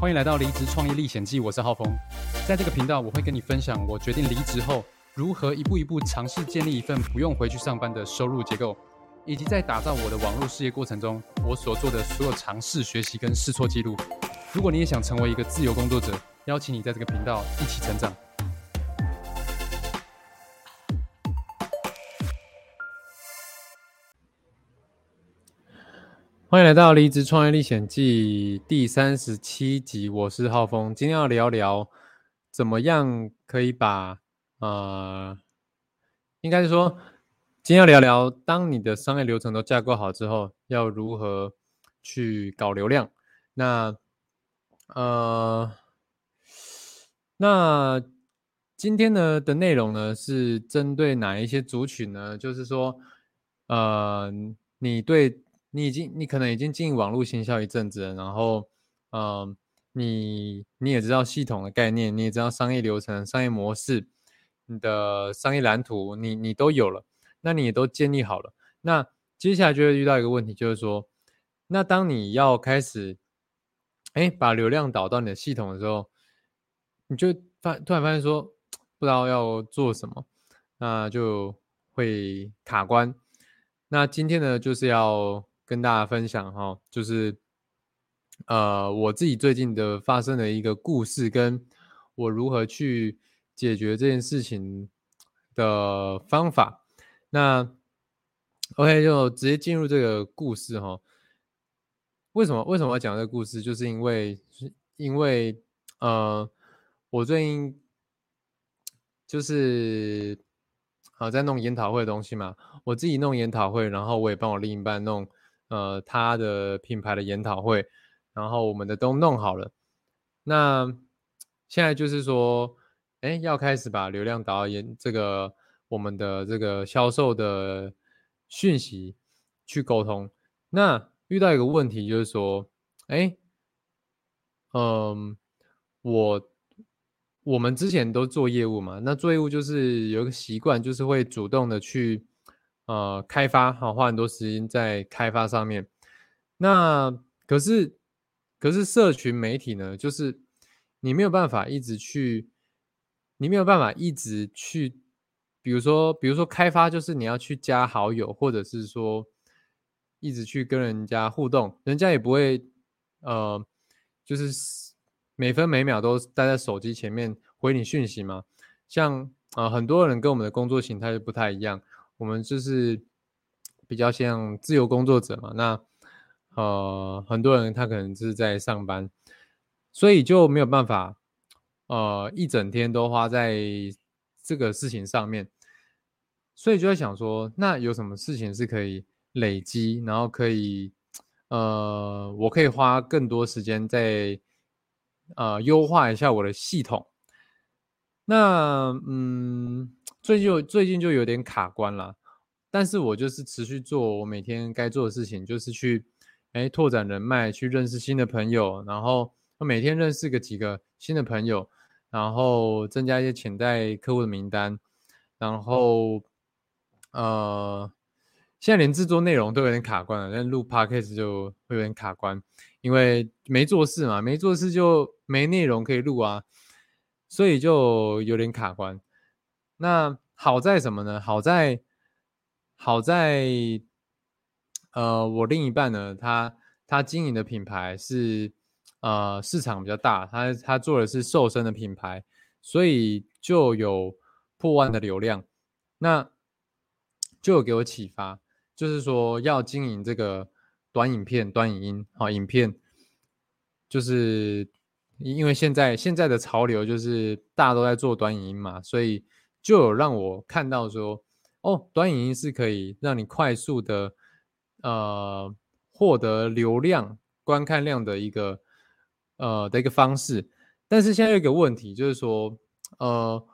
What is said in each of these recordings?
欢迎来到离职创业历险记，我是浩峰。在这个频道，我会跟你分享我决定离职后，如何一步一步尝试建立一份不用回去上班的收入结构，以及在打造我的网络事业过程中，我所做的所有尝试、学习跟试错记录。如果你也想成为一个自由工作者，邀请你在这个频道一起成长。欢迎来到《离职创业历险记》第三十七集，我是浩峰。今天要聊聊怎么样可以把呃，应该是说，今天要聊聊当你的商业流程都架构好之后，要如何去搞流量。那呃，那今天呢的内容呢是针对哪一些族群呢？就是说，呃，你对。你已经，你可能已经进网络行销一阵子了，然后，嗯，你你也知道系统的概念，你也知道商业流程、商业模式，你的商业蓝图，你你都有了，那你也都建立好了。那接下来就会遇到一个问题，就是说，那当你要开始，哎，把流量导到你的系统的时候，你就发突然发现说，不知道要做什么，那就会卡关。那今天呢，就是要。跟大家分享哈，就是呃我自己最近的发生的一个故事，跟我如何去解决这件事情的方法。那 OK 就直接进入这个故事哈。为什么为什么要讲这个故事？就是因为是因为呃我最近就是啊在弄研讨会的东西嘛，我自己弄研讨会，然后我也帮我另一半弄。呃，他的品牌的研讨会，然后我们的都弄好了。那现在就是说，哎，要开始把流量导演这个我们的这个销售的讯息去沟通。那遇到一个问题就是说，哎，嗯，我我们之前都做业务嘛，那做业务就是有一个习惯，就是会主动的去。呃，开发好，花很多时间在开发上面。那可是，可是社群媒体呢，就是你没有办法一直去，你没有办法一直去，比如说，比如说开发，就是你要去加好友，或者是说一直去跟人家互动，人家也不会呃，就是每分每秒都待在手机前面回你讯息嘛。像啊，很多人跟我们的工作形态就不太一样。我们就是比较像自由工作者嘛，那呃很多人他可能是在上班，所以就没有办法呃一整天都花在这个事情上面，所以就在想说，那有什么事情是可以累积，然后可以呃我可以花更多时间在呃优化一下我的系统，那嗯。最近最近就有点卡关了，但是我就是持续做我每天该做的事情，就是去哎拓展人脉，去认识新的朋友，然后每天认识个几个新的朋友，然后增加一些潜在客户的名单，然后呃现在连制作内容都有点卡关了，但录 podcast 就会有点卡关，因为没做事嘛，没做事就没内容可以录啊，所以就有点卡关。那好在什么呢？好在，好在，呃，我另一半呢，他他经营的品牌是呃市场比较大，他他做的是瘦身的品牌，所以就有破万的流量，那就有给我启发，就是说要经营这个短影片、短影音好影片，就是因为现在现在的潮流就是大家都在做短影音嘛，所以。就有让我看到说，哦，短影音是可以让你快速的，呃，获得流量、观看量的一个，呃的一个方式。但是现在有一个问题，就是说，呃，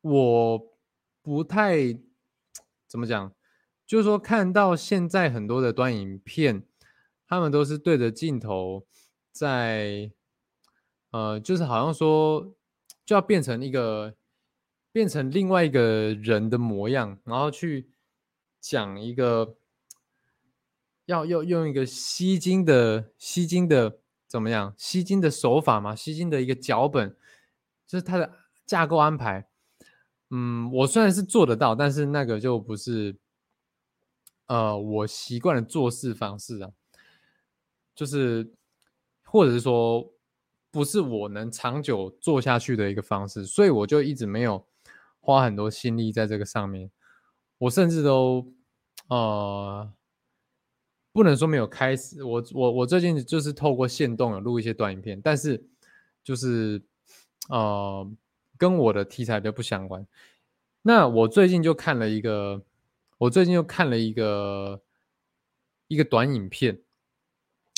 我不太怎么讲，就是说看到现在很多的短影片，他们都是对着镜头在，呃，就是好像说就要变成一个。变成另外一个人的模样，然后去讲一个要要用一个吸睛的吸睛的怎么样吸金的手法嘛，吸金的一个脚本，就是它的架构安排。嗯，我虽然是做得到，但是那个就不是，呃，我习惯的做事方式啊，就是或者是说，不是我能长久做下去的一个方式，所以我就一直没有花很多心力在这个上面。我甚至都，呃，不能说没有开始。我我我最近就是透过线动有录一些短影片，但是就是，呃。跟我的题材就不相关。那我最近就看了一个，我最近又看了一个一个短影片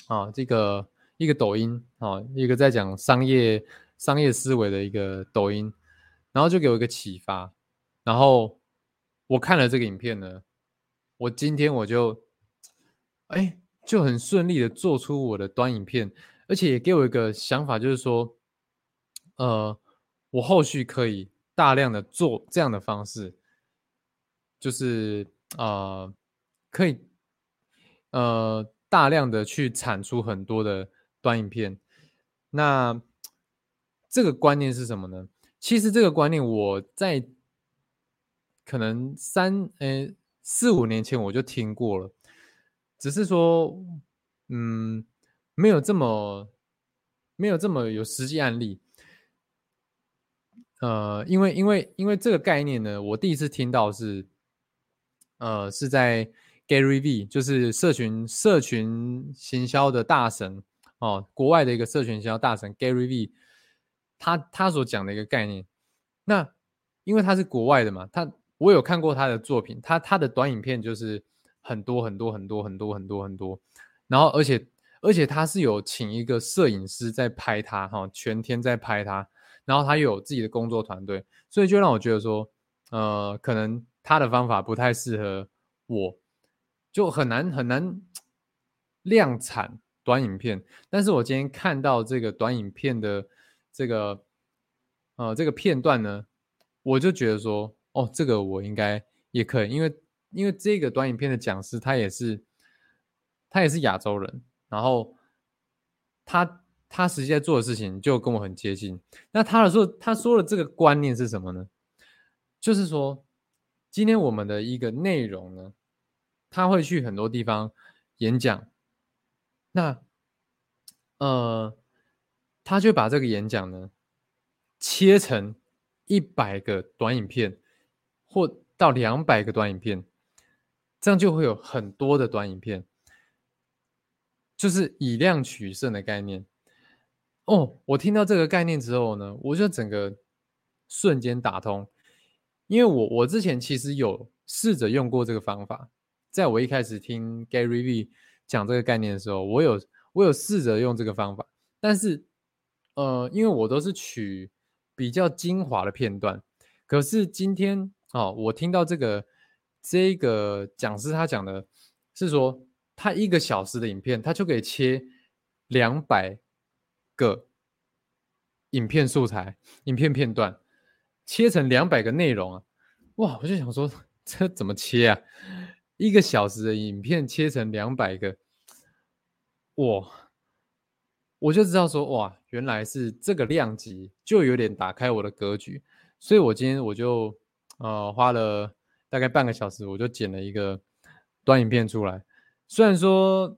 啊，这个一个抖音啊，一个在讲商业商业思维的一个抖音，然后就给我一个启发。然后我看了这个影片呢，我今天我就哎就很顺利的做出我的短影片，而且也给我一个想法，就是说，呃。我后续可以大量的做这样的方式，就是呃，可以呃大量的去产出很多的短影片。那这个观念是什么呢？其实这个观念我在可能三呃四五年前我就听过了，只是说嗯没有这么没有这么有实际案例。呃，因为因为因为这个概念呢，我第一次听到是，呃，是在 Gary V，就是社群社群行销的大神哦，国外的一个社群行销大神 Gary V，他他所讲的一个概念。那因为他是国外的嘛，他我有看过他的作品，他他的短影片就是很多很多很多很多很多很多，然后而且而且他是有请一个摄影师在拍他哈，全天在拍他。然后他又有自己的工作团队，所以就让我觉得说，呃，可能他的方法不太适合我，就很难很难量产短影片。但是我今天看到这个短影片的这个呃这个片段呢，我就觉得说，哦，这个我应该也可以，因为因为这个短影片的讲师他也是他也是亚洲人，然后他。他实际在做的事情就跟我很接近。那他的说，他说的这个观念是什么呢？就是说，今天我们的一个内容呢，他会去很多地方演讲。那，呃，他就把这个演讲呢切成一百个短影片，或到两百个短影片，这样就会有很多的短影片，就是以量取胜的概念。哦，我听到这个概念之后呢，我就整个瞬间打通，因为我我之前其实有试着用过这个方法，在我一开始听 Gary V 讲这个概念的时候，我有我有试着用这个方法，但是呃，因为我都是取比较精华的片段，可是今天哦，我听到这个这个讲师他讲的是说，他一个小时的影片，他就可以切两百。个影片素材、影片片段切成两百个内容啊！哇，我就想说，这怎么切啊？一个小时的影片切成两百个，哇！我就知道说，哇，原来是这个量级，就有点打开我的格局。所以我今天我就呃花了大概半个小时，我就剪了一个短影片出来。虽然说，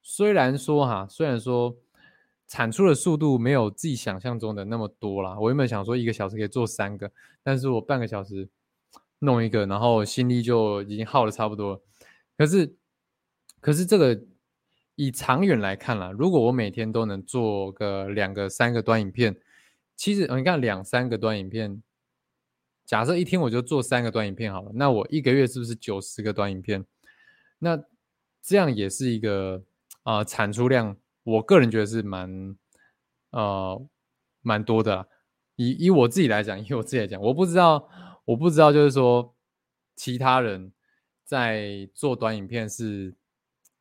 虽然说哈，虽然说。产出的速度没有自己想象中的那么多啦。我原本想说一个小时可以做三个，但是我半个小时弄一个，然后心力就已经耗的差不多。可是，可是这个以长远来看啦，如果我每天都能做个两个、三个短影片，其实你看两三个短影片，假设一天我就做三个短影片好了，那我一个月是不是九十个短影片？那这样也是一个啊产出量。我个人觉得是蛮，呃，蛮多的。以以我自己来讲，以我自己来讲，我不知道，我不知道，就是说，其他人在做短影片是，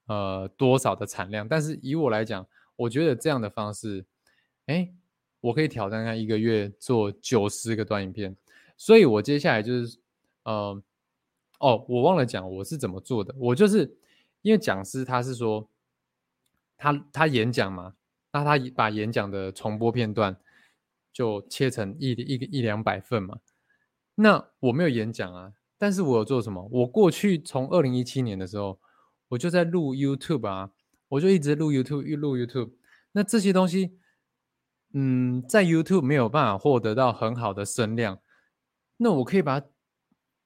呃，多少的产量。但是以我来讲，我觉得这样的方式，哎，我可以挑战看一个月做九十个短影片。所以我接下来就是，呃，哦，我忘了讲我是怎么做的。我就是因为讲师他是说。他他演讲嘛，那他把演讲的重播片段就切成一一个一两百份嘛。那我没有演讲啊，但是我有做什么？我过去从二零一七年的时候，我就在录 YouTube 啊，我就一直录 YouTube，一录 YouTube。那这些东西，嗯，在 YouTube 没有办法获得到很好的声量，那我可以把，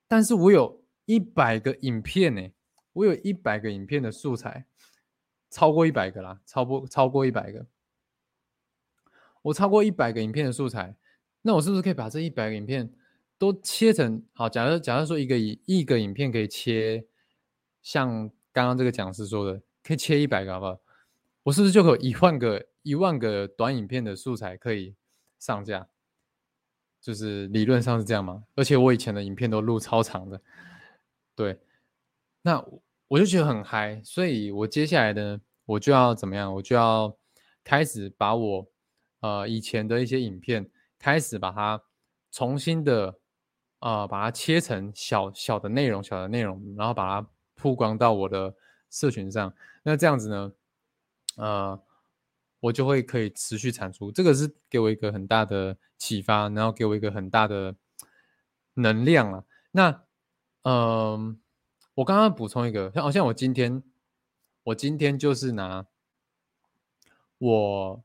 但是我有一百个影片呢，我有一百个影片的素材，超过一百个啦，超过超过一百个。我超过一百个影片的素材，那我是不是可以把这一百个影片都切成好？假如假如说一个一一个影片可以切，像刚刚这个讲师说的，可以切一百个，好不好？我是不是就有一万个一万个短影片的素材可以上架？就是理论上是这样吗？而且我以前的影片都录超长的，对，那我就觉得很嗨，所以我接下来呢我就要怎么样？我就要开始把我。呃，以前的一些影片开始把它重新的，呃，把它切成小小的内容，小的内容，然后把它曝光到我的社群上。那这样子呢，呃，我就会可以持续产出。这个是给我一个很大的启发，然后给我一个很大的能量了。那，嗯，我刚刚补充一个，像好像我今天，我今天就是拿我。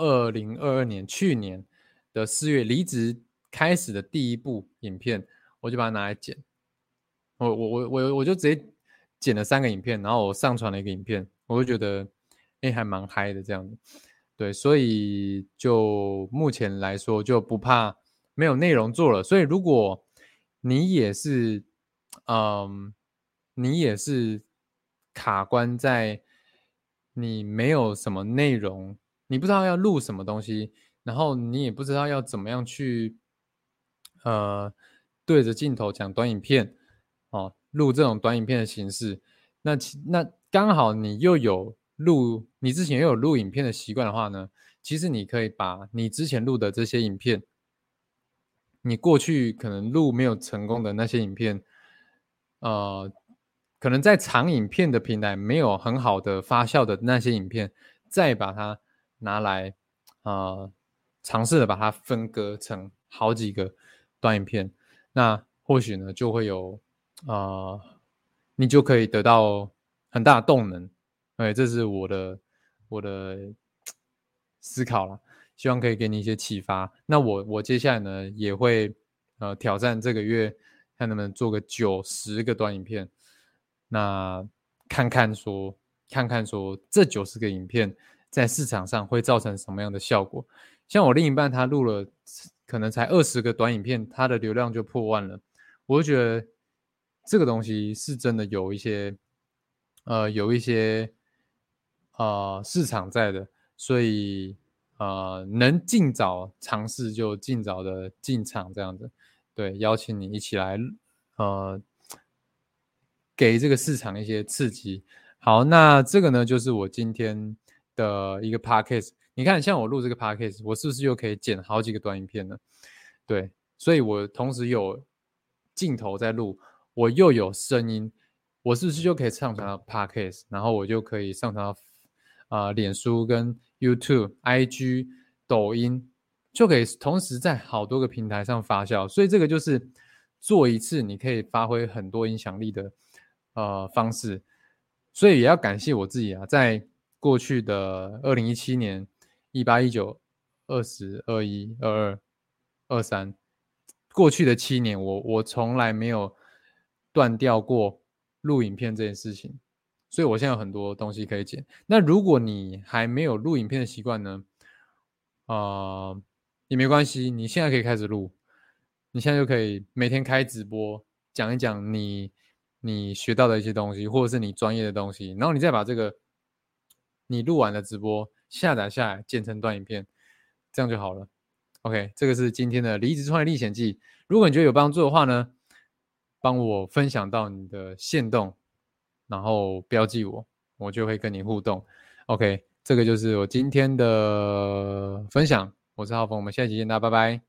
二零二二年去年的四月离职开始的第一部影片，我就把它拿来剪。我我我我我就直接剪了三个影片，然后我上传了一个影片，我就觉得哎还蛮嗨的这样子。对，所以就目前来说就不怕没有内容做了。所以如果你也是，嗯，你也是卡关在你没有什么内容。你不知道要录什么东西，然后你也不知道要怎么样去，呃，对着镜头讲短影片，哦，录这种短影片的形式，那那刚好你又有录，你之前又有录影片的习惯的话呢，其实你可以把你之前录的这些影片，你过去可能录没有成功的那些影片，呃，可能在长影片的平台没有很好的发酵的那些影片，再把它。拿来，呃，尝试的把它分割成好几个短影片，那或许呢就会有，呃，你就可以得到很大的动能。哎，这是我的我的思考了，希望可以给你一些启发。那我我接下来呢也会呃挑战这个月看能不能做个九十个短影片，那看看说看看说这九十个影片。在市场上会造成什么样的效果？像我另一半，他录了可能才二十个短影片，他的流量就破万了。我觉得这个东西是真的有一些，呃，有一些呃市场在的，所以呃，能尽早尝试就尽早的进场，这样子。对，邀请你一起来，呃，给这个市场一些刺激。好，那这个呢，就是我今天。的一个 podcast，你看，像我录这个 podcast，我是不是又可以剪好几个短影片呢？对，所以我同时有镜头在录，我又有声音，我是不是就可以上传到 podcast，然后我就可以上传到啊，脸书跟 YouTube、IG、抖音，就可以同时在好多个平台上发酵。所以这个就是做一次你可以发挥很多影响力的呃方式。所以也要感谢我自己啊，在过去的二零一七年一八一九二十二一二二二三，过去的七年，我我从来没有断掉过录影片这件事情，所以我现在有很多东西可以剪。那如果你还没有录影片的习惯呢？啊，也没关系，你现在可以开始录，你现在就可以每天开直播讲一讲你你学到的一些东西，或者是你专业的东西，然后你再把这个。你录完的直播，下载下来剪成短影片，这样就好了。OK，这个是今天的离职创业历险记。如果你觉得有帮助的话呢，帮我分享到你的线动，然后标记我，我就会跟你互动。OK，这个就是我今天的分享。我是浩峰，我们下期见，大家拜拜。